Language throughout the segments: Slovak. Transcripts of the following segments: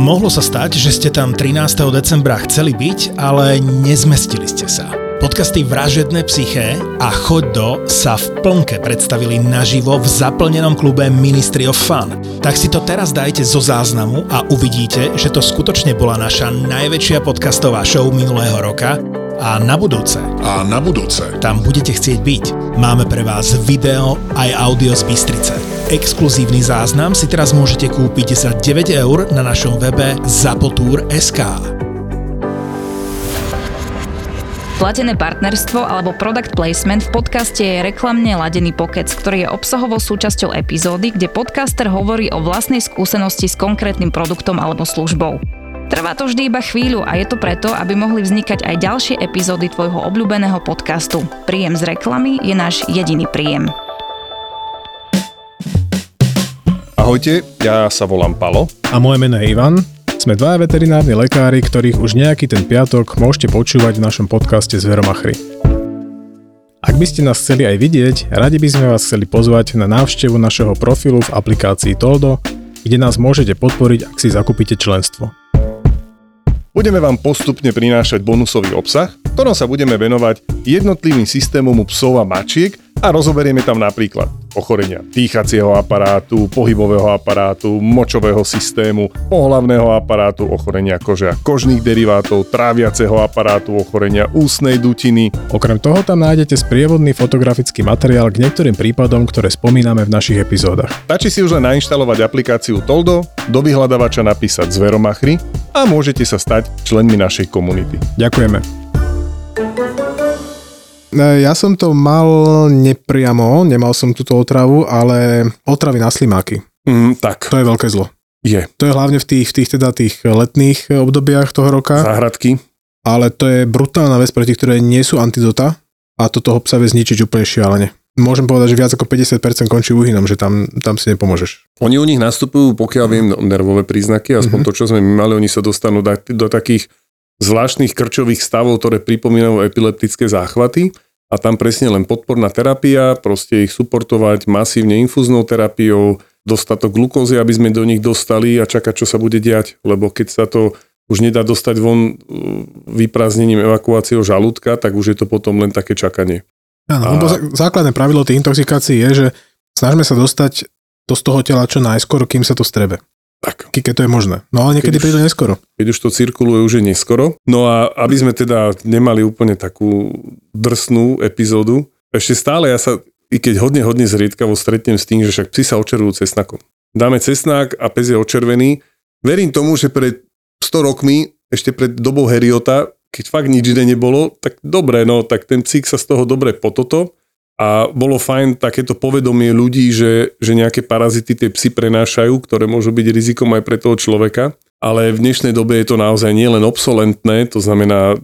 Mohlo sa stať, že ste tam 13. decembra chceli byť, ale nezmestili ste sa. Podcasty Vražedné psyché a Choď do sa v plnke predstavili naživo v zaplnenom klube Ministry of Fun. Tak si to teraz dajte zo záznamu a uvidíte, že to skutočne bola naša najväčšia podcastová show minulého roka a na budúce. A na budúce. Tam budete chcieť byť. Máme pre vás video aj audio z Bystrice. Exkluzívny záznam si teraz môžete kúpiť za 9 eur na našom webe zapotur.sk. Platené partnerstvo alebo product placement v podcaste je reklamne ladený pokec, ktorý je obsahovou súčasťou epizódy, kde podcaster hovorí o vlastnej skúsenosti s konkrétnym produktom alebo službou. Trvá to vždy iba chvíľu a je to preto, aby mohli vznikať aj ďalšie epizódy tvojho obľúbeného podcastu. Príjem z reklamy je náš jediný príjem. Ahojte, ja sa volám Palo. A moje meno je Ivan. Sme dvaja veterinárni lekári, ktorých už nejaký ten piatok môžete počúvať v našom podcaste Zveromachry. Ak by ste nás chceli aj vidieť, radi by sme vás chceli pozvať na návštevu našeho profilu v aplikácii Toldo, kde nás môžete podporiť, ak si zakúpite členstvo. Budeme vám postupne prinášať bonusový obsah, ktorom sa budeme venovať jednotlivým systémom psov a mačiek a rozoberieme tam napríklad ochorenia dýchacieho aparátu, pohybového aparátu, močového systému, pohlavného aparátu, ochorenia kože a kožných derivátov, tráviaceho aparátu, ochorenia ústnej dutiny. Okrem toho tam nájdete sprievodný fotografický materiál k niektorým prípadom, ktoré spomíname v našich epizódach. Stačí si už len nainštalovať aplikáciu Toldo, do vyhľadávača napísať Zveromachry a môžete sa stať členmi našej komunity. Ďakujeme. E, ja som to mal nepriamo, nemal som túto otravu, ale otravy na slimáky. Mm, tak. To je veľké zlo. Je. To je hlavne v tých, v tých, teda tých letných obdobiach toho roka. Záhradky. Ale to je brutálna vec pre tých, ktoré nie sú antidota a to toho psa vie zničiť úplne šialene. Môžem povedať, že viac ako 50% končí úhynom, že tam, tam si nepomôžeš. Oni u nich nastupujú, pokiaľ viem, nervové príznaky, aspoň mm-hmm. to, čo sme my mali, oni sa dostanú do, do takých zvláštnych krčových stavov, ktoré pripomínajú epileptické záchvaty a tam presne len podporná terapia, proste ich suportovať masívne infúznou terapiou, dostatok glukózy, aby sme do nich dostali a čakať, čo sa bude diať, lebo keď sa to už nedá dostať von uh, vyprázdnením evakuáciou žalúdka, tak už je to potom len také čakanie. Áno, a... základné pravidlo tej intoxikácií je, že snažme sa dostať to z toho tela čo najskôr, kým sa to strebe. Tak. Keď to je možné. No ale niekedy príde neskoro. Keď už to cirkuluje, už je neskoro. No a aby sme teda nemali úplne takú drsnú epizódu, ešte stále ja sa, i keď hodne, hodne zriedkavo stretnem s tým, že však psi sa očervujú cesnakom. Dáme cesnak a pes je očervený. Verím tomu, že pred 100 rokmi, ešte pred dobou Heriota, keď fakt nič iné nebolo, tak dobre, no tak ten psík sa z toho dobre pototo a bolo fajn takéto povedomie ľudí, že, že nejaké parazity tie psy prenášajú, ktoré môžu byť rizikom aj pre toho človeka. Ale v dnešnej dobe je to naozaj nielen obsolentné, to znamená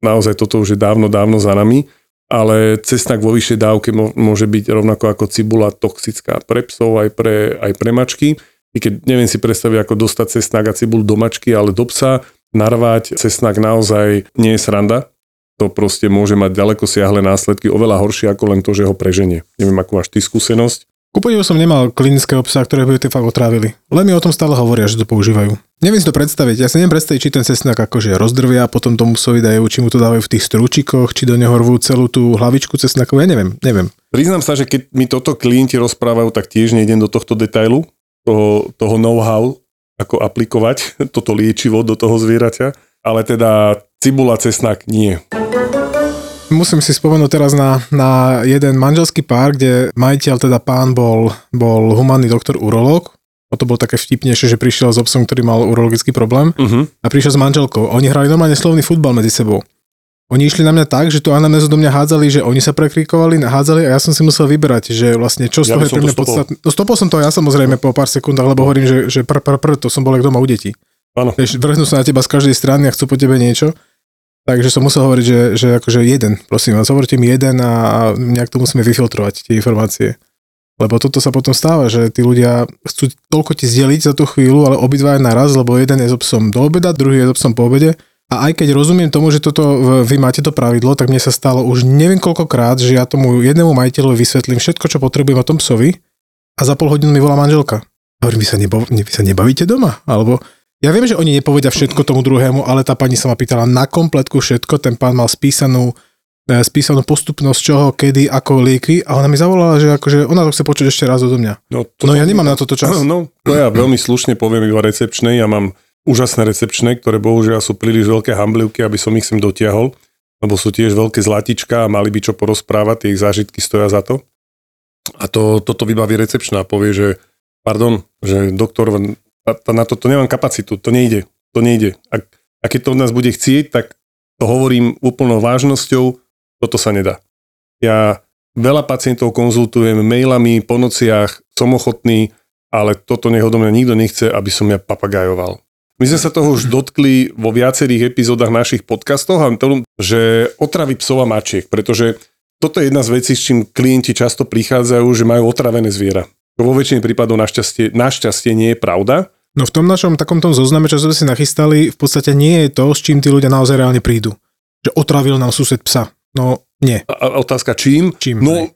naozaj toto už je dávno, dávno za nami, ale cesnak vo vyššej dávke môže byť rovnako ako cibula toxická pre psov aj pre, aj pre mačky. I keď neviem si predstaviť, ako dostať cesnak a cibul do mačky, ale do psa narvať cesnak naozaj nie je sranda to proste môže mať ďaleko siahle následky, oveľa horšie ako len to, že ho preženie. Neviem, akú máš ty skúsenosť. Ku som nemal klinické obsah, ktoré by tie fakt otrávili. Len mi o tom stále hovoria, že to používajú. Neviem si to predstaviť. Ja si neviem predstaviť, či ten cesnak akože rozdrvia a potom tomu psovi dajú, či mu to dávajú v tých strúčikoch, či do neho rvú celú tú hlavičku cesnakov. Ja neviem, neviem. Priznám sa, že keď mi toto klienti rozprávajú, tak tiež nejdem do tohto detailu, toho, toho know-how, ako aplikovať toto liečivo do toho zvieraťa. Ale teda cibula, cesnak nie. Musím si spomenúť teraz na, na jeden manželský pár, kde majiteľ, teda pán, bol, bol humánny doktor urológ. O to bolo také vtipnejšie, že prišiel s obsom, ktorý mal urologický problém uh-huh. a prišiel s manželkou. Oni hrali normálne slovný futbal medzi sebou. Oni išli na mňa tak, že tu anamnézu do mňa hádzali, že oni sa prekrikovali, hádzali a ja som si musel vyberať, že vlastne čo z toho ja je pre mňa podstatné. No stopol som to ja samozrejme po pár sekundách, lebo hovorím, že, že pr, pr, pr, to som bol doma u detí. Áno. Vrhnú sa na teba z každej strany a chcú po tebe niečo. Takže som musel hovoriť, že, že akože jeden, prosím vás, hovorte mi jeden a nejak to musíme vyfiltrovať, tie informácie. Lebo toto sa potom stáva, že tí ľudia chcú toľko ti zdieľiť za tú chvíľu, ale obidva naraz, lebo jeden je s obsom do obeda, druhý je s obsom po obede. A aj keď rozumiem tomu, že toto vy máte to pravidlo, tak mne sa stalo už neviem koľkokrát, že ja tomu jednému majiteľovi vysvetlím všetko, čo potrebujem o tom psovi a za pol hodinu mi volá manželka. Hovorím, vy sa, nebo, vy sa nebavíte doma? Alebo Ja viem, že oni nepovedia všetko tomu druhému, ale tá pani sa ma pýtala na kompletku všetko, ten pán mal spísanú e, spísanú postupnosť čoho, kedy, ako lieky a ona mi zavolala, že akože ona to chce počuť ešte raz odo mňa. No, No ja nemám na toto čas. No, to ja veľmi slušne poviem iba recepčnej. Ja mám úžasné recepčné, ktoré bohužiaľ sú príliš veľké hamblivky, aby som ich sem dotiahol, lebo sú tiež veľké zlatička a mali by čo porozprávať, tie ich zážitky stoja za to. A to, toto vybaví recepčná povie, že pardon, že doktor, na, na toto nemám kapacitu, to nejde, to nejde. Ak, a keď to od nás bude chcieť, tak to hovorím úplnou vážnosťou, toto sa nedá. Ja veľa pacientov konzultujem mailami, po nociach, som ochotný, ale toto nech odo mňa nikto nechce, aby som ja papagajoval. My sme sa toho už dotkli vo viacerých epizódach našich podcastov, že otravy psov a mačiek, pretože toto je jedna z vecí, s čím klienti často prichádzajú, že majú otravené zviera. Vo väčšine prípadov našťastie, našťastie nie je pravda. No v tom našom takomto zozname, čo sme si nachystali, v podstate nie je to, s čím tí ľudia naozaj reálne prídu. Že otravil nám sused psa. No nie. A, otázka čím? Čím, No,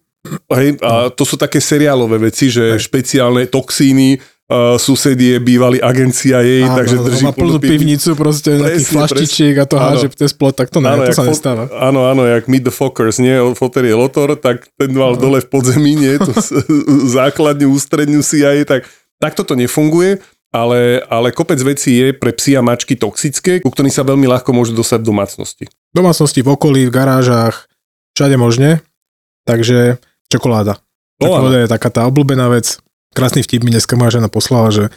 hej, a to sú také seriálové veci, že Hej. špeciálne toxíny, uh, susedie bývali agencia jej, Áno, takže drží plnú pivnicu proste nejakých Presne, flaštičiek a to háže cez plot, tak to ne, to jak sa fo- nestáva. Áno, áno, jak Meet the Fockers, nie? Foter je Lotor, tak ten mal dole v podzemí, nie? Tu základňu, ústredňu CIA, tak takto to nefunguje, ale, ale kopec vecí je pre psy a mačky toxické, ku ktorým sa veľmi ľahko môžu dostať v domácnosti. Domácnosti v okolí, v garážach, všade možne. Takže čokoláda. Čokoláda je taká tá obľúbená vec. Krásny vtip mi dneska moja žena poslala, že,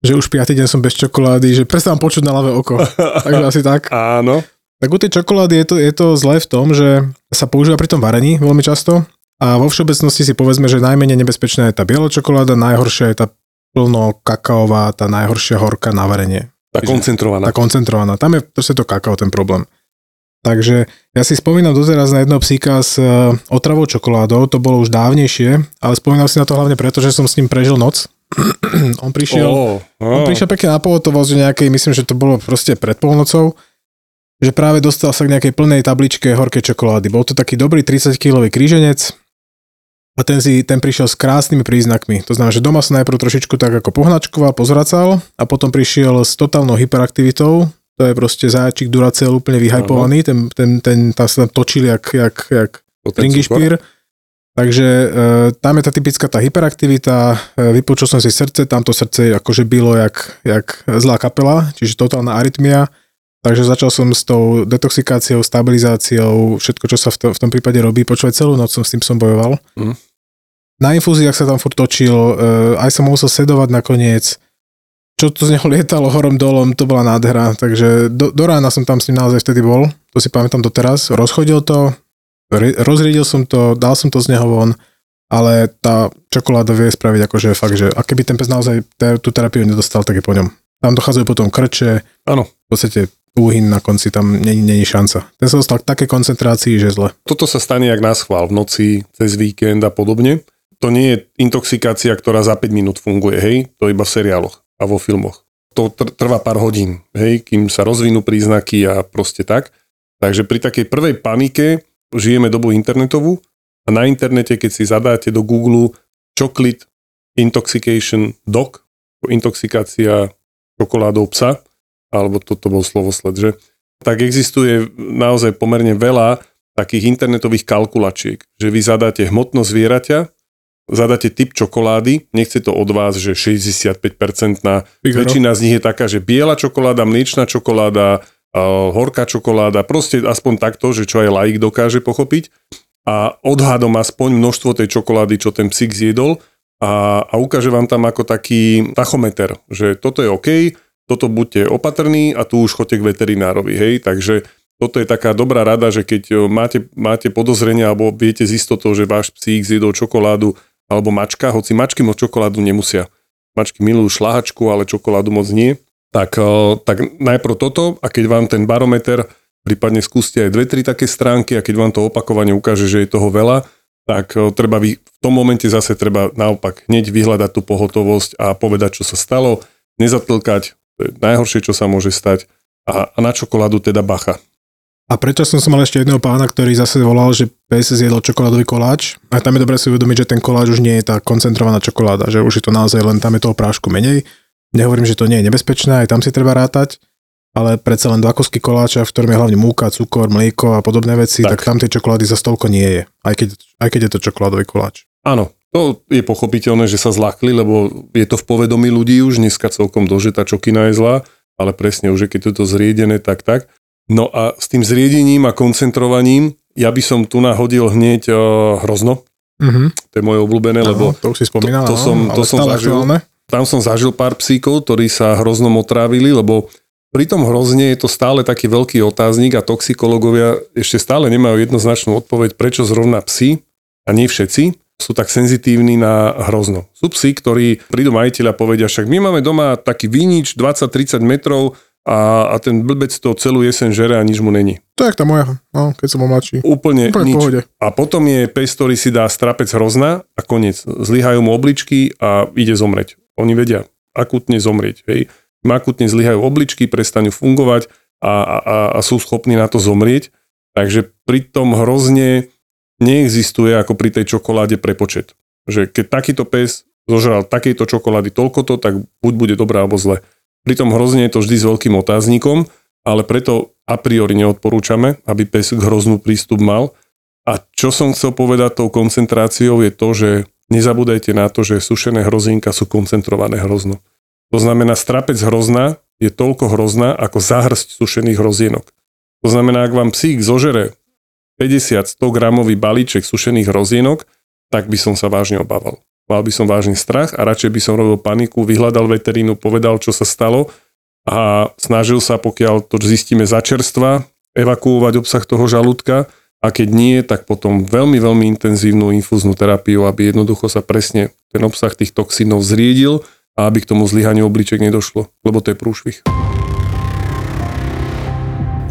že už piatý deň som bez čokolády, že prestávam počuť na ľavé oko. Takže asi tak. Áno, Tak u tej čokolády je to, je to zlé v tom, že sa používa pri tom varení veľmi často a vo všeobecnosti si povedzme, že najmenej nebezpečná je tá biela čokoláda, najhoršia je tá plno kakaová, tá najhoršia horká na varenie. tá Čiže- koncentrovaná. Tá koncentrovaná. Tam je proste to kakao ten problém. Takže ja si spomínam doteraz na jedného psíka s e, otravou čokoládou, to bolo už dávnejšie, ale spomínam si na to hlavne preto, že som s ním prežil noc. on prišiel, Ó, ó. on prišiel pekne na pohotovosť nejakej, myslím, že to bolo proste pred polnocou, že práve dostal sa k nejakej plnej tabličke horkej čokolády. Bol to taký dobrý 30-kilový kríženec a ten, si, ten prišiel s krásnymi príznakmi. To znamená, že doma sa najprv trošičku tak ako pohnačkoval, pozracal a potom prišiel s totálnou hyperaktivitou. To je proste záčik Duracell úplne vyhypovaný, ten, ten, ten, tam sa tam točili jak, jak, jak. Ringišpír. Takže e, tam je tá typická tá hyperaktivita, e, vypočul som si srdce, tamto srdce akože bylo jak, jak zlá kapela, čiže totálna arytmia. Takže začal som s tou detoxikáciou, stabilizáciou, všetko, čo sa v, to, v tom prípade robí. Počúvaj, celú noc som s tým som bojoval. Mhm. Na infúziách sa tam furt točil, e, aj som musel sedovať nakoniec. Čo to z neho lietalo horom dolom, to bola nádhera. Takže do, do rána som tam s ním naozaj vtedy bol, to si pamätám doteraz. Rozchodil to, rozriedil som to, dal som to z neho von, ale tá čokoláda vie spraviť akože fakt, že a keby ten pes naozaj te, tú terapiu nedostal, tak je po ňom. Tam dochádzajú potom krče, Áno. v podstate úhyn na konci, tam není, není šanca. Ten sa dostal k takej koncentrácii, že zle. Toto sa stane jak na schvál v noci, cez víkend a podobne. To nie je intoxikácia, ktorá za 5 minút funguje, hej? To iba v seriáloch a vo filmoch. To tr- trvá pár hodín, hej? Kým sa rozvinú príznaky a proste tak. Takže pri takej prvej panike žijeme dobu internetovú a na internete, keď si zadáte do Google chocolate intoxication dog, intoxikácia čokoládou psa, alebo toto bol slovosled, že? Tak existuje naozaj pomerne veľa takých internetových kalkulačiek, že vy zadáte hmotnosť zvieraťa, zadáte typ čokolády, nechce to od vás, že 65% na väčšina z nich je taká, že biela čokoláda, mliečna čokoláda, uh, horká čokoláda, proste aspoň takto, že čo aj laik dokáže pochopiť. A odhadom aspoň množstvo tej čokolády, čo ten psík zjedol. A, a ukáže vám tam ako taký tachometer, že toto je OK, toto buďte opatrní a tu už chodte k veterinárovi, hej, takže toto je taká dobrá rada, že keď o, máte, máte podozrenia alebo viete z istotou, že váš psík zjedol čokoládu alebo mačka, hoci mačky moc čokoládu nemusia. Mačky milujú šláhačku, ale čokoládu moc nie. Tak, o, tak najprv toto a keď vám ten barometer, prípadne skúste aj dve, tri také stránky a keď vám to opakovane ukáže, že je toho veľa, tak o, treba vy, v tom momente zase treba naopak hneď vyhľadať tú pohotovosť a povedať, čo sa stalo, nezatlkať, to je najhoršie, čo sa môže stať a, a na čokoládu teda bacha. A prečo som mal ešte jedného pána, ktorý zase volal, že pes zjedol čokoládový koláč. A tam je dobré si uvedomiť, že ten koláč už nie je tá koncentrovaná čokoláda, že už je to naozaj len tam je toho prášku menej. Nehovorím, že to nie je nebezpečné, aj tam si treba rátať, ale predsa len dva kosky koláča, v ktorom je hlavne múka, cukor, mlieko a podobné veci, tak, tak tam tej čokolády za stolko nie je, aj keď, aj keď je to čokoládový koláč. Áno, to je pochopiteľné, že sa zlakli, lebo je to v povedomí ľudí už, dneska celkom dože tá čokina je zlá, ale presne už keď je to zriedené, tak tak. No a s tým zriedením a koncentrovaním, ja by som tu nahodil hneď uh, hrozno. Uh-huh. To je moje obľúbené, no, lebo to už si spomínal, to, to som, to som zažil. Aktuálne. Tam som zažil pár psíkov, ktorí sa hroznom otrávili, lebo pri tom hrozne je to stále taký veľký otáznik a toxikológovia ešte stále nemajú jednoznačnú odpoveď, prečo zrovna psi a nie všetci sú tak senzitívni na hrozno. Sú psi, ktorí prídu majiteľ a povedia, však my máme doma taký vinič 20-30 metrov, a, a ten blbec to celú jeseň žere a nič mu není. To je tá moja, no, keď som bol mladší. Úplne, Úplne nič. Pohode. A potom je pes, ktorý si dá strapec hrozná a koniec. Zlyhajú mu obličky a ide zomreť. Oni vedia akutne zomrieť. Hej. Im akutne zlyhajú obličky, prestanú fungovať a, a, a sú schopní na to zomrieť. Takže pri tom hrozne neexistuje ako pri tej čokoláde prepočet. Že keď takýto pes zožral takejto čokolády toľko to, tak buď bude dobré alebo zle. Pritom hrozne je to vždy s veľkým otáznikom, ale preto a priori neodporúčame, aby pes k hroznú prístup mal. A čo som chcel povedať tou koncentráciou je to, že nezabúdajte na to, že sušené hrozienka sú koncentrované hrozno. To znamená, strapec hrozná je toľko hrozná ako zahrsť sušených hrozienok. To znamená, ak vám psík zožere 50-100 gramový balíček sušených hrozienok, tak by som sa vážne obával. Mal by som vážny strach a radšej by som robil paniku, vyhľadal veterínu, povedal, čo sa stalo a snažil sa, pokiaľ to zistíme za čerstva, evakuovať obsah toho žalúdka a keď nie, tak potom veľmi, veľmi intenzívnu infúznu terapiu, aby jednoducho sa presne ten obsah tých toxínov zriedil a aby k tomu zlyhaniu obliček nedošlo, lebo to je prúšvih.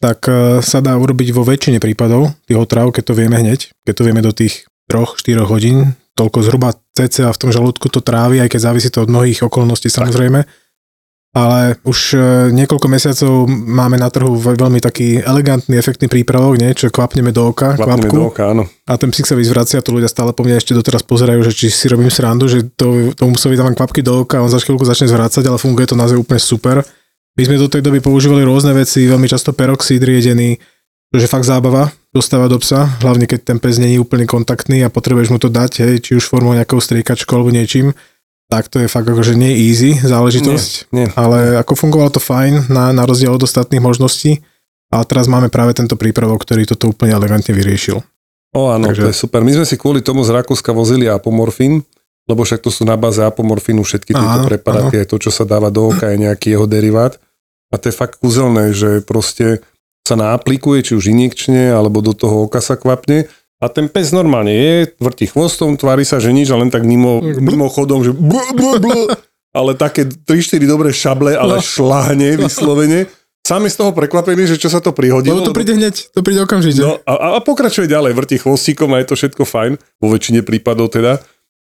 tak e, sa dá urobiť vo väčšine prípadov tých otrav, keď to vieme hneď, keď to vieme do tých 3-4 hodín, toľko zhruba cca v tom žalúdku to trávi, aj keď závisí to od mnohých okolností samozrejme. Ale už e, niekoľko mesiacov máme na trhu veľmi taký elegantný, efektný prípravok, nie? čo kvapneme do oka, kvapneme kvapku. do oka, áno. A ten psík sa vyzvracia, to ľudia stále po mne ešte doteraz pozerajú, že či si robím srandu, že to, tomu psovi dávam kvapky do oka, on za chvíľku začne zvrácať, ale funguje to naozaj úplne super. My sme do tej doby používali rôzne veci, veľmi často peroxid riedený, čo je fakt zábava dostávať do psa, hlavne keď ten pes není úplne kontaktný a potrebuješ mu to dať, hej, či už formou nejakou striekačkou alebo niečím, tak to je fakt akože nie easy záležitosť, nie, nie. ale ako fungovalo to fajn na, na rozdiel od ostatných možností a teraz máme práve tento prípravok, ktorý toto úplne elegantne vyriešil. O áno, Takže... to je super. My sme si kvôli tomu z Rakúska vozili apomorfín, lebo však to sú na báze apomorfínu všetky tieto preparáty, aj to, čo sa dáva do oka, je nejaký jeho derivát. A to je fakt kúzelné, že proste sa naaplikuje, či už injekčne, alebo do toho oka sa kvapne a ten pes normálne je, vrti chvostom, tvári sa, že nič, a len tak mimo, mimo chodom, že bl, bl, bl, ale také 3-4 dobré šable, ale no. šláhne vyslovene. Sami z toho prekvapení, že čo sa to prihodilo. No to príde hneď, to príde okamžite. No, a, a pokračuje ďalej, vrti chvostíkom a je to všetko fajn, vo väčšine prípadov teda.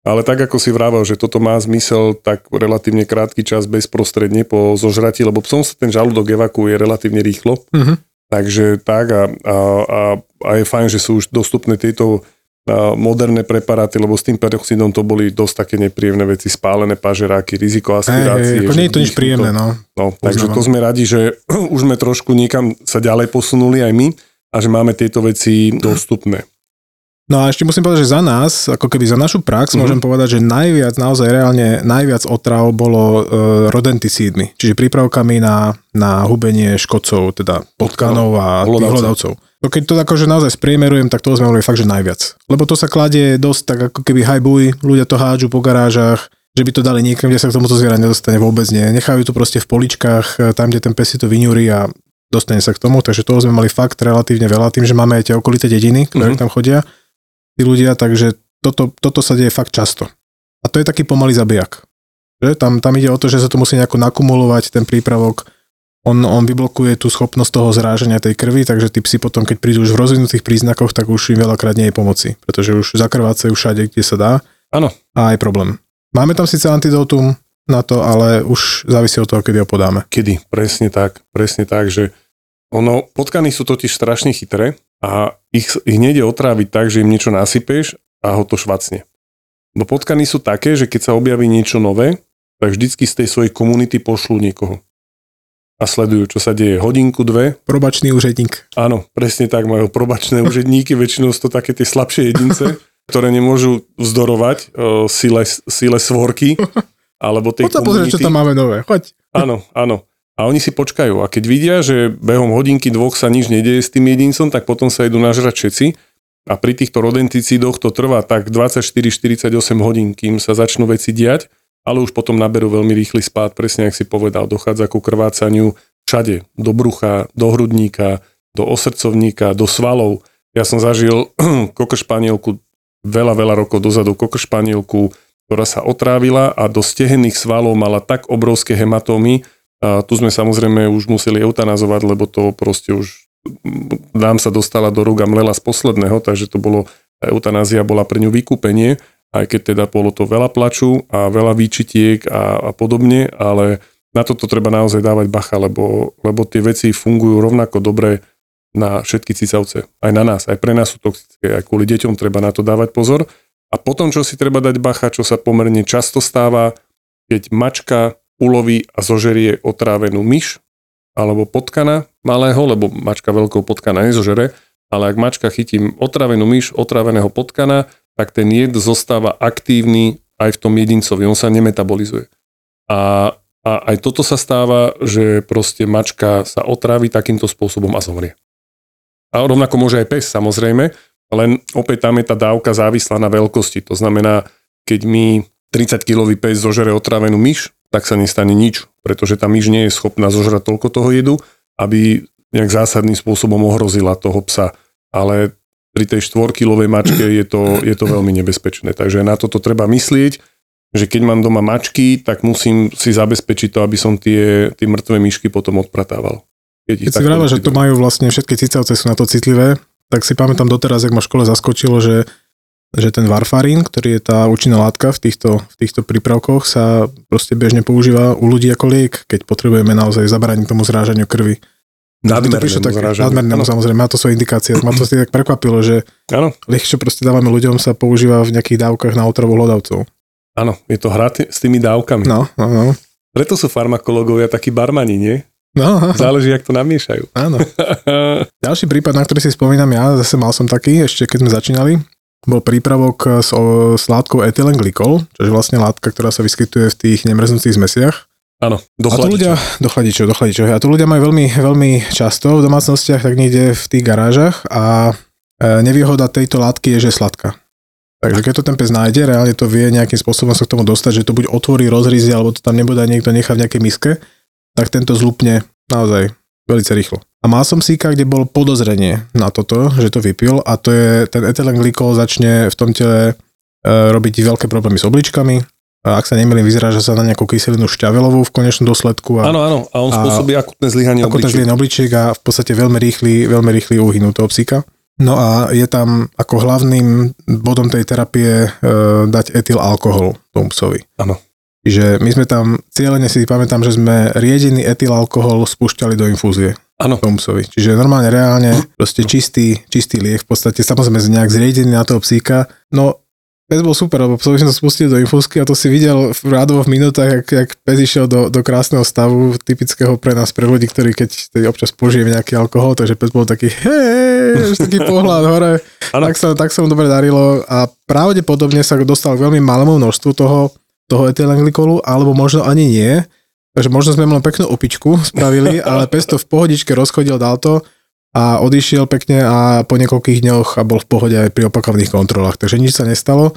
Ale tak ako si vravel, že toto má zmysel tak relatívne krátky čas bezprostredne po zožratí, lebo psom sa ten žalúdok evakuuje relatívne rýchlo. Uh-huh. Takže tak a, a, a, a je fajn, že sú už dostupné tieto moderné preparáty, lebo s tým peroxidom to boli dosť také nepríjemné veci, spálené pažeráky, riziko aspirácie. Hey, hey, nie je to nič príjemné, no. no takže to sme radi, že už sme trošku niekam sa ďalej posunuli aj my a že máme tieto veci dostupné. No a ešte musím povedať, že za nás, ako keby za našu prax, mm-hmm. môžem povedať, že najviac, naozaj reálne najviac otrav bolo e, rodenticídmi, čiže prípravkami na, na hubenie škodcov, teda potkanov a hlodavcov. No keď to akože naozaj spriemerujem, tak to sme mali fakt, že najviac. Lebo to sa kladie dosť tak ako keby hajbuj, ľudia to hádžu po garážach, že by to dali niekam, kde sa k tomuto zviera nedostane vôbec nie. Nechajú to proste v poličkách, e, tam, kde ten pes si to vyňúri a dostane sa k tomu, takže toho sme mali fakt relatívne veľa, tým, že máme aj tie okolité dediny, ktoré mm-hmm. tam chodia tí ľudia, takže toto, toto sa deje fakt často. A to je taký pomalý zabijak. Že? Tam, tam ide o to, že sa to musí nejako nakumulovať, ten prípravok. On, on vyblokuje tú schopnosť toho zráženia tej krvi, takže tí psi potom, keď prídu už v rozvinutých príznakoch, tak už im veľakrát nie je pomoci, pretože už zakrvácajú všade, kde sa dá. Áno. A aj problém. Máme tam síce antidotum na to, ale už závisí od toho, kedy ho podáme. Kedy? Presne tak. Presne tak, že ono, potkany sú totiž strašne chytré a ich, ich nejde otráviť tak, že im niečo nasypeš a ho to švacne. No potkany sú také, že keď sa objaví niečo nové, tak vždycky z tej svojej komunity pošlú niekoho a sledujú, čo sa deje hodinku, dve. Probačný úředník. Áno, presne tak, majú probačné úředníky, väčšinou sú to také tie slabšie jedince, ktoré nemôžu vzdorovať uh, sile, sile svorky, alebo tej Poď sa pozrieť, čo tam máme nové, choď. Áno, áno. A oni si počkajú. A keď vidia, že behom hodinky, dvoch sa nič nedieje s tým jedincom, tak potom sa idú nažrať všetci. A pri týchto rodenticídoch to trvá tak 24-48 hodín, kým sa začnú veci diať ale už potom naberú veľmi rýchly spád, presne ako si povedal, dochádza ku krvácaniu všade, do brucha, do hrudníka, do osrdcovníka, do svalov. Ja som zažil kokršpanielku veľa, veľa rokov dozadu, kokršpanielku, ktorá sa otrávila a do stehenných svalov mala tak obrovské hematómy, a tu sme samozrejme už museli eutanazovať, lebo to proste už nám sa dostala do rúk a mlela z posledného, takže to bolo, eutanázia bola pre ňu vykúpenie aj keď teda bolo to veľa plaču a veľa výčitiek a, a podobne, ale na toto treba naozaj dávať bacha, lebo, lebo tie veci fungujú rovnako dobre na všetky cicavce. Aj na nás, aj pre nás sú toxické, aj kvôli deťom treba na to dávať pozor. A potom, čo si treba dať bacha, čo sa pomerne často stáva, keď mačka uloví a zožerie otrávenú myš alebo potkana malého, lebo mačka veľkou potkana nezožere, ale ak mačka chytí otrávenú myš, otráveného potkana, tak ten jed zostáva aktívny aj v tom jedincovi, on sa nemetabolizuje. A, a aj toto sa stáva, že proste mačka sa otrávi takýmto spôsobom a zomrie. A rovnako môže aj pes, samozrejme, len opäť tam je tá dávka závislá na veľkosti. To znamená, keď mi 30-kilový pes zožere otrávenú myš, tak sa nestane nič, pretože tá myš nie je schopná zožrať toľko toho jedu, aby nejak zásadným spôsobom ohrozila toho psa. Ale pri tej štvorkilovej mačke je to, je to veľmi nebezpečné. Takže na toto treba myslieť, že keď mám doma mačky, tak musím si zabezpečiť to, aby som tie, tie mŕtve myšky potom odpratával. Keď, keď si vráva, že to majú vlastne všetky cicavce sú na to citlivé, tak si pamätám doteraz, jak ma v škole zaskočilo, že, že ten varfarín, ktorý je tá účinná látka v týchto, v týchto prípravkoch, sa proste bežne používa u ľudí ako liek, keď potrebujeme naozaj zabrániť tomu zrážaniu krvi. Nadmernému tak, nadmernému samozrejme, má to svoje indikácie. Ma to si tak prekvapilo, že ano. liek, čo proste dávame ľuďom, sa používa v nejakých dávkach na otravu hlodavcov. Áno, je to hra t- s tými dávkami. No, no, no. Preto sú farmakológovia takí barmani, nie? No, Záleží, jak to namiešajú. Áno. Ďalší prípad, na ktorý si spomínam ja, zase mal som taký, ešte keď sme začínali, bol prípravok s, s látkou etylenglykol, čo je vlastne látka, ktorá sa vyskytuje v tých nemrznutých zmesiach Áno, do a ľudia, do chladičov, do chladičov. A tu ľudia majú veľmi, veľmi často v domácnostiach, tak niekde v tých garážach a e, nevýhoda tejto látky je, že je sladká. Takže keď to ten pes nájde, reálne to vie nejakým spôsobom sa k tomu dostať, že to buď otvorí, rozrízi, alebo to tam nebude niekto nechá v nejakej miske, tak tento zlupne naozaj veľmi rýchlo. A mal som síka, kde bol podozrenie na toto, že to vypil a to je, ten etylenglykol začne v tom tele e, robiť veľké problémy s obličkami, a ak sa nemýlim, že sa na nejakú kyselinu šťavelovú v konečnom dôsledku. A, áno, áno, a on spôsobí akutné zlyhanie akutné zlyhanie obličiek a v podstate veľmi rýchly, veľmi rýchly úhynu toho psíka. No a je tam ako hlavným bodom tej terapie e, dať etyl alkohol tomu psovi. Áno. Čiže my sme tam, cieľene si pamätám, že sme riedený etyl alkohol spúšťali do infúzie. Áno. Tomu psovi. Čiže normálne, reálne, proste čistý, čistý liek, v podstate samozrejme nejak zriedený na toho psíka. No Pes bol super, lebo psovi sme to spustili do infúzky a to si videl v rádovo v minútach, jak, jak pes išiel do, do krásneho stavu, typického pre nás, pre ľudí, ktorí keď občas požijeme nejaký alkohol, takže pes bol taký hej, taký pohľad hore. Tak sa, tak sa mu dobre darilo a pravdepodobne sa dostal k veľmi malému množstvu toho, toho etylenglykolu, alebo možno ani nie. Takže možno sme len peknú opičku spravili, ale pes to v pohodičke rozchodil, dal to a odišiel pekne a po niekoľkých dňoch a bol v pohode aj pri opakovaných kontrolách. Takže nič sa nestalo.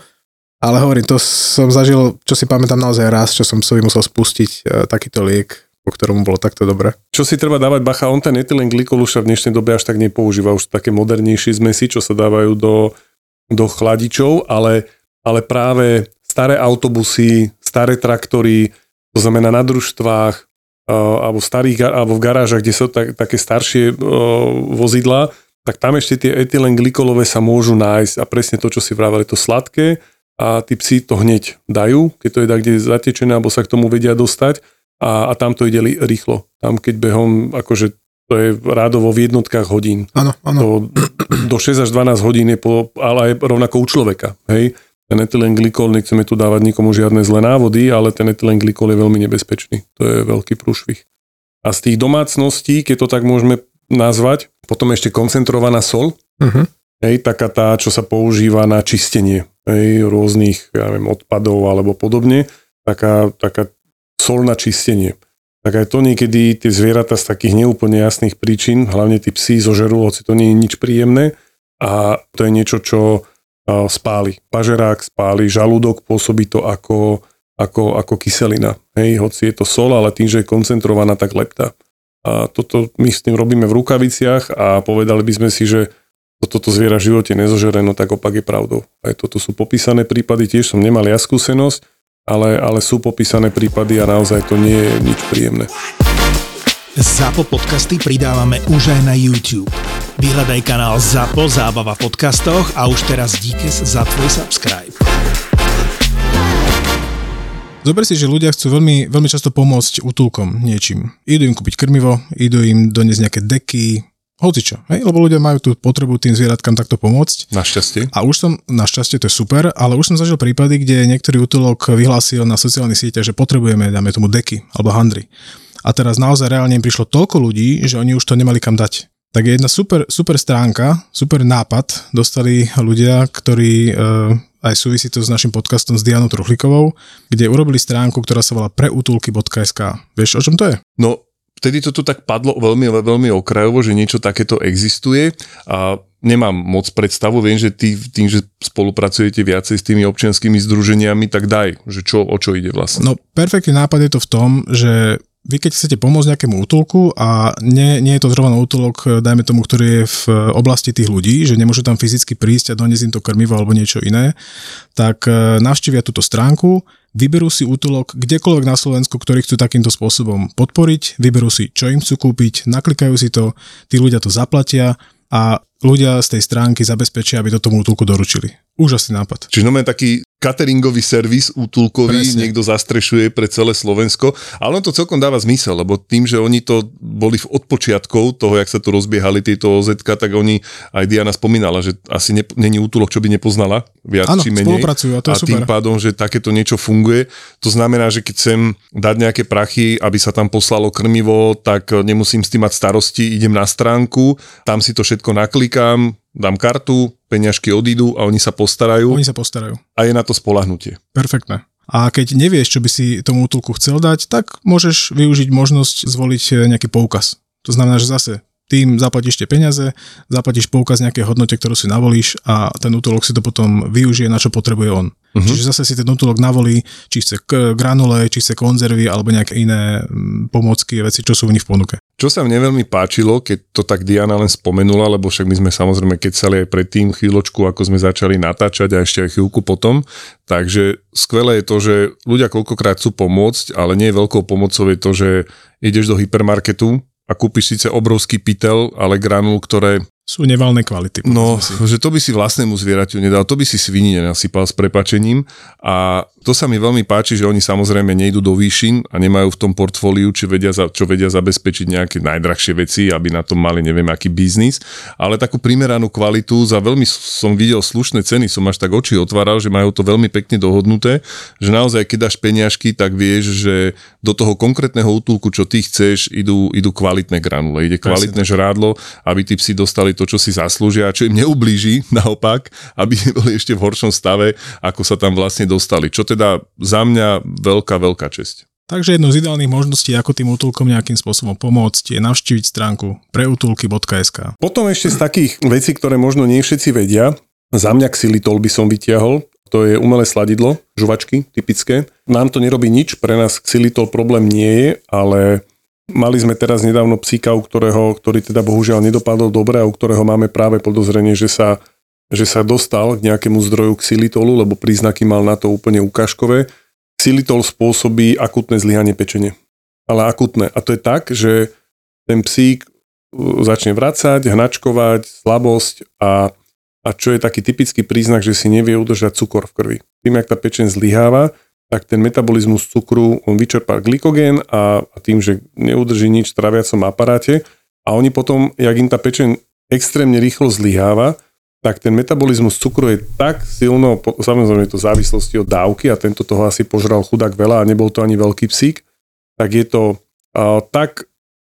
Ale hovorím, to som zažil, čo si pamätám naozaj raz, čo som si musel spustiť e, takýto liek, po ktorom bolo takto dobre. Čo si treba dávať bacha, on ten etylenglykol už v dnešnej dobe až tak nepoužíva, už také modernejšie zmesi, čo sa dávajú do, do chladičov, ale, ale práve staré autobusy, staré traktory, to znamená na družstvách, alebo, starých, alebo v garážach, kde sú tak, také staršie vozidlá, tak tam ešte tie etylenglikolové sa môžu nájsť a presne to, čo si vravali, to sladké a tí psi to hneď dajú, keď to je tak, kde je zatečené, alebo sa k tomu vedia dostať a, a tam to ide rýchlo. Tam keď behom, akože to je rádovo v jednotkách hodín. Áno, áno. Do 6 až 12 hodín je po, ale aj rovnako u človeka. Hej? Ten etylenglykol, nechceme tu dávať nikomu žiadne zlé návody, ale ten etylenglykol je veľmi nebezpečný. To je veľký prúšvih. A z tých domácností, keď to tak môžeme nazvať. Potom ešte koncentrovaná sol, uh-huh. hej, taká tá, čo sa používa na čistenie hej, rôznych ja neviem, odpadov alebo podobne, taká, taká sol na čistenie. Tak aj to niekedy tie zvieratá z takých neúplne jasných príčin, hlavne tí psi zožerú, hoci to nie je nič príjemné a to je niečo, čo spáli. Pažerák spáli, žalúdok pôsobí to ako, ako, ako kyselina. Hej, hoci je to sol, ale tým, že je koncentrovaná, tak leptá. A toto my s tým robíme v rukaviciach a povedali by sme si, že toto zviera v živote nezožere, no tak opak je pravdou. Aj toto sú popísané prípady, tiež som nemal ja skúsenosť, ale, ale sú popísané prípady a naozaj to nie je nič príjemné. ZAPO podcasty pridávame už aj na YouTube. Vyhľadaj kanál ZAPO Zábava v podcastoch a už teraz díkes za tvoj subscribe. Zober si, že ľudia chcú veľmi, veľmi často pomôcť útulkom niečím. Idú im kúpiť krmivo, idú im doniesť nejaké deky, hocičo, hej? lebo ľudia majú tú potrebu tým zvieratkám takto pomôcť. Našťastie. A už som, našťastie to je super, ale už som zažil prípady, kde niektorý útulok vyhlásil na sociálnych sieťach, že potrebujeme, dáme tomu deky alebo handry. A teraz naozaj reálne im prišlo toľko ľudí, že oni už to nemali kam dať. Tak je jedna super, super stránka, super nápad dostali ľudia, ktorí e, aj súvisí to s našim podcastom s Dianou Truchlíkovou, kde urobili stránku, ktorá sa volá preutulky.sk. Vieš, o čom to je? No, vtedy to tu tak padlo veľmi, veľmi okrajovo, že niečo takéto existuje a nemám moc predstavu, viem, že ty tým, že spolupracujete viacej s tými občianskými združeniami, tak daj, že čo, o čo ide vlastne. No, perfektný nápad je to v tom, že vy keď chcete pomôcť nejakému útulku a nie, nie je to zrovna útulok, dajme tomu, ktorý je v oblasti tých ľudí, že nemôžu tam fyzicky prísť a doniesť im to krmivo alebo niečo iné, tak e, navštívia túto stránku, vyberú si útulok kdekoľvek na Slovensku, ktorý chcú takýmto spôsobom podporiť, vyberú si, čo im chcú kúpiť, naklikajú si to, tí ľudia to zaplatia a ľudia z tej stránky zabezpečia, aby to tomu útulku doručili. Úžasný nápad. Čiže no taký cateringový servis útulkový, Presne. niekto zastrešuje pre celé Slovensko, ale on to celkom dáva zmysel, lebo tým, že oni to boli v odpočiatkov toho, jak sa tu rozbiehali tieto OZ, tak oni, aj Diana spomínala, že asi ne, není útulok, čo by nepoznala, viac Áno, či menej. spolupracujú a to je a super. tým pádom, že takéto niečo funguje, to znamená, že keď chcem dať nejaké prachy, aby sa tam poslalo krmivo, tak nemusím s tým mať starosti, idem na stránku, tam si to všetko naklikám, dám kartu, peňažky odídu a oni sa postarajú. Oni sa postarajú. A je na to spolahnutie. Perfektné. A keď nevieš, čo by si tomu útulku chcel dať, tak môžeš využiť možnosť zvoliť eh, nejaký poukaz. To znamená, že zase tým zaplatíš tie peniaze, zaplatíš poukaz nejakej hodnote, ktorú si navolíš a ten útulok si to potom využije, na čo potrebuje on. Uh-huh. Čiže zase si ten útulok navolí, či chce granule, či chce konzervy alebo nejaké iné mm, pomocky, veci, čo sú v nich v ponuke. Čo sa mne veľmi páčilo, keď to tak Diana len spomenula, lebo však my sme samozrejme kecali aj predtým chvíľočku, ako sme začali natáčať a ešte aj chvíľku potom, takže skvelé je to, že ľudia koľkokrát chcú pomôcť, ale nie je veľkou pomocou je to, že ideš do hypermarketu a kúpiš síce obrovský pytel, ale granul, ktoré sú nevalnej kvality. No, si. že to by si vlastnému zvieraťu nedal, to by si svini nenasypal s prepačením a to sa mi veľmi páči, že oni samozrejme nejdú do výšin a nemajú v tom portfóliu, či vedia, čo vedia zabezpečiť nejaké najdrahšie veci, aby na tom mali neviem aký biznis, ale takú primeranú kvalitu za veľmi som videl slušné ceny, som až tak oči otváral, že majú to veľmi pekne dohodnuté, že naozaj keď dáš peniažky, tak vieš, že do toho konkrétneho útulku, čo ty chceš, idú, idú kvalitné granule, ide kvalitné žrádlo, aby tí psi dostali to, čo si zaslúžia a čo im neublíži, naopak, aby boli ešte v horšom stave, ako sa tam vlastne dostali. Čo teda za mňa veľká, veľká česť. Takže jednou z ideálnych možností, ako tým útulkom nejakým spôsobom pomôcť, je navštíviť stránku preutulky.sk. Potom ešte z takých vecí, ktoré možno nie všetci vedia, za mňa xylitol by som vytiahol, to je umelé sladidlo, žuvačky typické. Nám to nerobí nič, pre nás xylitol problém nie je, ale Mali sme teraz nedávno psíka, u ktorého, ktorý teda bohužiaľ nedopadol dobre a u ktorého máme práve podozrenie, že sa, že sa dostal k nejakému zdroju xylitolu, lebo príznaky mal na to úplne ukážkové. xylitol spôsobí akutné zlyhanie pečenie. Ale akutné. A to je tak, že ten psík uh, začne vracať, hnačkovať, slabosť a, a čo je taký typický príznak, že si nevie udržať cukor v krvi. Tým, jak tá pečeň zlyháva, tak ten metabolizmus cukru, on vyčerpá glykogén a, a tým, že neudrží nič v traviacom aparáte a oni potom, jak im tá pečeň extrémne rýchlo zlyháva, tak ten metabolizmus cukru je tak silno, samozrejme je to v závislosti od dávky a tento toho asi požral chudák veľa a nebol to ani veľký psík, tak je to a, tak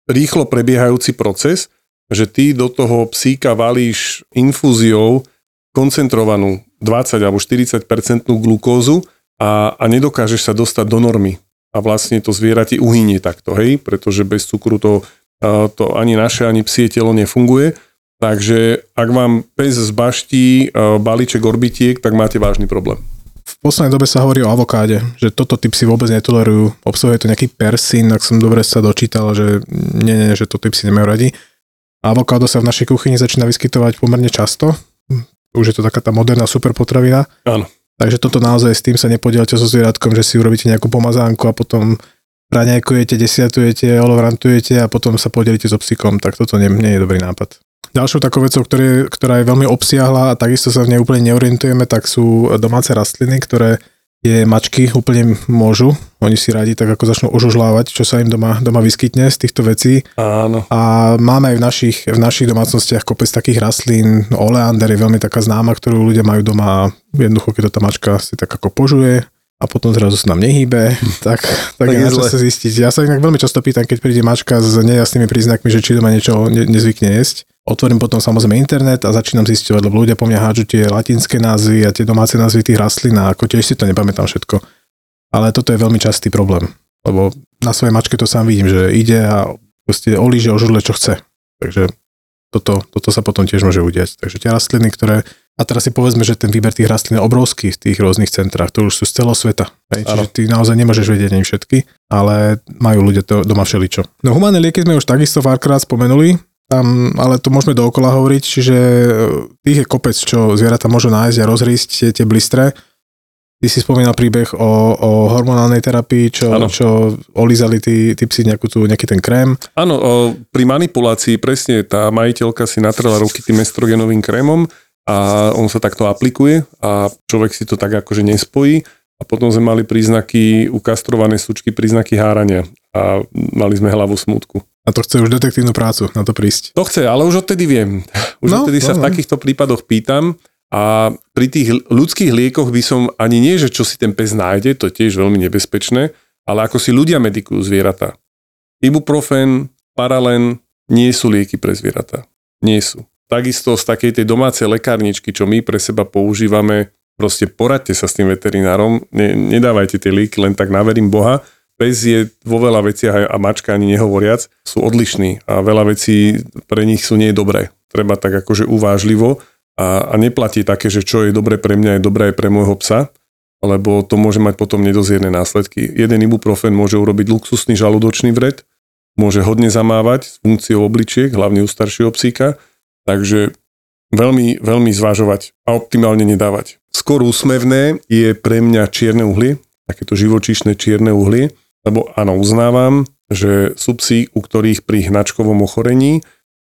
rýchlo prebiehajúci proces, že ty do toho psíka valíš infúziou koncentrovanú 20 alebo 40% glukózu a, a nedokážeš sa dostať do normy. A vlastne to zviera ti uhynie takto, hej, pretože bez cukru to, to ani naše, ani psie telo nefunguje Takže ak vám pes zbaští balíček orbitiek, tak máte vážny problém. V poslednej dobe sa hovorí o avokáde, že toto typ si vôbec netolerujú. Obsahuje to nejaký persín, ak som dobre sa dočítal, že nie, nie, že to typ si nemajú radi. Avokádo sa v našej kuchyni začína vyskytovať pomerne často. Už je to taká tá moderná superpotravina. Áno. Takže toto naozaj s tým sa nepodielate so zvieratkom, že si urobíte nejakú pomazánku a potom raňajkujete, desiatujete, olovrantujete a potom sa podelíte so psíkom, tak toto nie, nie je dobrý nápad. Ďalšou takou vecou, ktoré, ktorá je veľmi obsiahla a takisto sa v nej úplne neorientujeme, tak sú domáce rastliny, ktoré je mačky úplne môžu. Oni si radi tak ako začnú ožužlávať, čo sa im doma, doma vyskytne z týchto vecí. Áno. A máme aj v našich, v našich domácnostiach kopec takých rastlín. Oleander je veľmi taká známa, ktorú ľudia majú doma. Jednoducho, keď to tá mačka si tak ako požuje, a potom zrazu sa nám nehýbe, tak, tak, tak je zle. sa zistiť. Ja sa inak veľmi často pýtam, keď príde mačka s nejasnými príznakmi, že či doma niečo ne, nezvykne jesť. Otvorím potom samozrejme internet a začínam zisťovať, lebo ľudia po mňa hádžu tie latinské názvy a tie domáce názvy tých rastlín a ako tiež si to nepamätám všetko. Ale toto je veľmi častý problém, lebo na svojej mačke to sám vidím, že ide a proste olíže, ožurle, čo chce. Takže toto, toto sa potom tiež môže udiať. Takže tie rastliny, ktoré a teraz si povedzme, že ten výber tých rastlín je obrovský v tých rôznych centrách, to už sú z celého sveta. Hej? Čiže ty naozaj nemôžeš vedieť ani všetky, ale majú ľudia to doma všeličo. No humánne lieky sme už takisto párkrát spomenuli, tam, ale to môžeme dookola hovoriť, čiže e, tých je kopec, čo zvieratá môžu nájsť a rozrísť tie, tie blistre. Ty si spomínal príbeh o, o hormonálnej terapii, čo, čo olízali tí, tí psi nejakú tú, nejaký ten krém. Áno, pri manipulácii presne tá majiteľka si natrela ruky tým estrogenovým krémom a on sa takto aplikuje a človek si to tak akože nespojí a potom sme mali príznaky u kastrovanej sučky, príznaky hárania a mali sme hlavu smutku. A to chce už detektívnu prácu na to prísť. To chce, ale už odtedy viem. Už no, odtedy no, sa v no. takýchto prípadoch pýtam a pri tých ľudských liekoch by som ani nie, že čo si ten pes nájde, to je tiež veľmi nebezpečné, ale ako si ľudia medikujú zvieratá. Ibuprofen, paralen nie sú lieky pre zvieratá. Nie sú. Takisto z takej tej domácej lekárničky, čo my pre seba používame, proste poradte sa s tým veterinárom, ne, nedávajte tie lieky len tak na verím Boha. Pes je vo veľa veciach a mačka ani nehovoriac, sú odlišní a veľa vecí pre nich sú nie dobré. Treba tak akože uvážlivo a, a neplatí také, že čo je dobré pre mňa je dobré aj pre môjho psa, lebo to môže mať potom nedozierne následky. Jeden ibuprofen môže urobiť luxusný žalúdočný vred, môže hodne zamávať s funkciou obličiek, hlavne u staršieho psíka, Takže veľmi, veľmi zvažovať a optimálne nedávať. Skôr úsmevné je pre mňa čierne uhlie, takéto živočíšne čierne uhlie, lebo áno, uznávam, že sú psi, u ktorých pri hnačkovom ochorení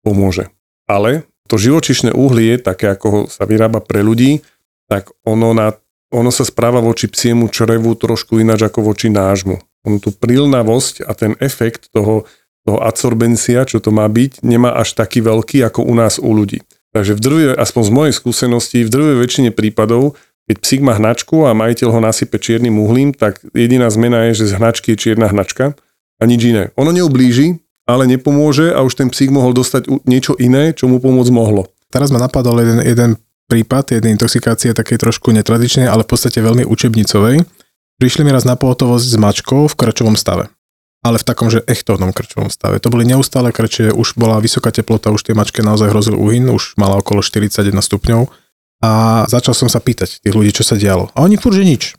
pomôže. Ale to živočišné uhlie, také ako sa vyrába pre ľudí, tak ono, na, ono sa správa voči psiemu črevu trošku ináč ako voči nášmu. On tú prilnavosť a ten efekt toho toho adsorbencia, čo to má byť, nemá až taký veľký ako u nás u ľudí. Takže v drve, aspoň z mojej skúsenosti, v drve väčšine prípadov, keď psík má hnačku a majiteľ ho nasype čiernym uhlím, tak jediná zmena je, že z hnačky je čierna hnačka a nič iné. Ono neublíži, ale nepomôže a už ten psík mohol dostať niečo iné, čo mu pomôcť mohlo. Teraz ma napadol jeden, jeden prípad jednej intoxikácie takej trošku netradičnej, ale v podstate veľmi učebnicovej. Prišli mi raz na pohotovosť s mačkou v kračovom stave ale v takom, že echtovnom krčovom stave. To boli neustále krče, už bola vysoká teplota, už tie mačke naozaj hrozil úhyn, už mala okolo 41 stupňov a začal som sa pýtať tých ľudí, čo sa dialo. A oni furt, že nič.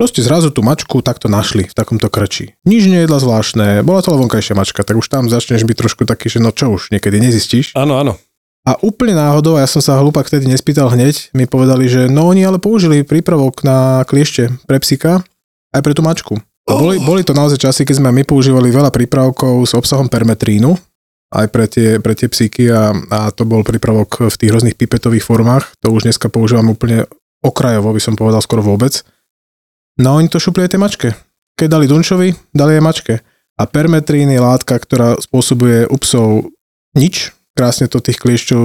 Proste zrazu tú mačku takto našli v takomto krči. Nič nejedla zvláštne, bola to vonkajšia mačka, tak už tam začneš byť trošku taký, že no čo už, niekedy nezistíš. Áno, áno. A úplne náhodou, ja som sa hlúpak vtedy nespýtal hneď, mi povedali, že no oni ale použili prípravok na kliešte pre psika aj pre tú mačku. Oh. Boli, boli to naozaj časy, keď sme my používali veľa prípravkov s obsahom permetrínu, aj pre tie, pre tie psíky a, a to bol prípravok v tých rôznych pipetových formách. To už dneska používam úplne okrajovo, by som povedal skoro vôbec. No oni to šupli aj tej mačke. Keď dali Dunčovi, dali aj mačke. A permetrín je látka, ktorá spôsobuje u psov nič, krásne to tých kliešťov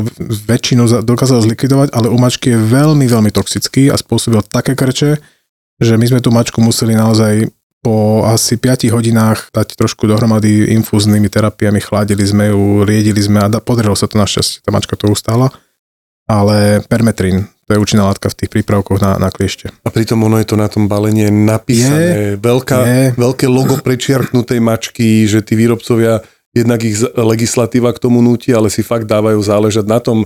väčšinu dokázal zlikvidovať, ale u mačky je veľmi, veľmi toxický a spôsobil také krče, že my sme tú mačku museli naozaj po asi 5 hodinách dať trošku dohromady infúznymi terapiami, chladili sme ju, riedili sme a podarilo sa to našťastie, tá mačka to ustála. Ale permetrin, to je účinná látka v tých prípravkoch na, na kliešte. A pritom ono je to na tom balení napísané, je, veľká, je. veľké logo prečiarknutej mačky, že tí výrobcovia, jednak ich legislatíva k tomu nutí, ale si fakt dávajú záležať na tom,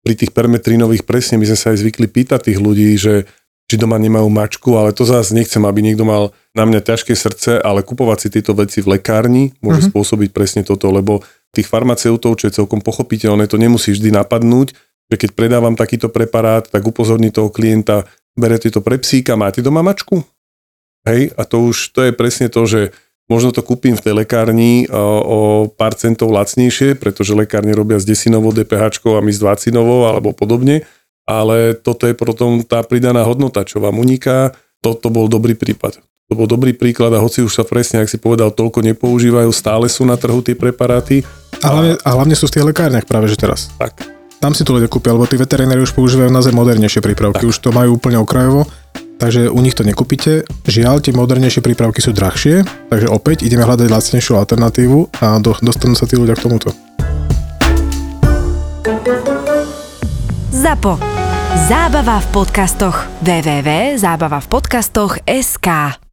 pri tých permetrinových presne my sme sa aj zvykli pýtať tých ľudí, že či doma nemajú mačku, ale to zase nechcem, aby niekto mal na mňa ťažké srdce, ale kupovať si tieto veci v lekárni môže uh-huh. spôsobiť presne toto, lebo tých farmaceutov, čo je celkom pochopiteľné, to nemusí vždy napadnúť, že keď predávam takýto preparát, tak upozorní toho klienta, berete to pre psíka, máte doma mačku? Hej, a to už, to je presne to, že možno to kúpim v tej lekárni o, o pár centov lacnejšie, pretože lekárne robia s desinovou DPH a my s dvacinovou alebo podobne, ale toto je potom tá pridaná hodnota, čo vám uniká. Toto bol dobrý prípad. To bol dobrý príklad a hoci už sa presne, ak si povedal, toľko nepoužívajú, stále sú na trhu tie preparáty. A hlavne, a hlavne sú v tých lekárniach práve, že teraz. Tak. Tam si to ľudia kúpia, lebo tí veterinári už používajú naozaj modernejšie prípravky, tak. už to majú úplne okrajovo, takže u nich to nekúpite. Žiaľ, tie modernejšie prípravky sú drahšie, takže opäť ideme hľadať lacnejšiu alternatívu a do, dostanú sa tí ľudia k tomuto. ZAPO Zábava v podcastoch. www.zábavavpodcastoch.sk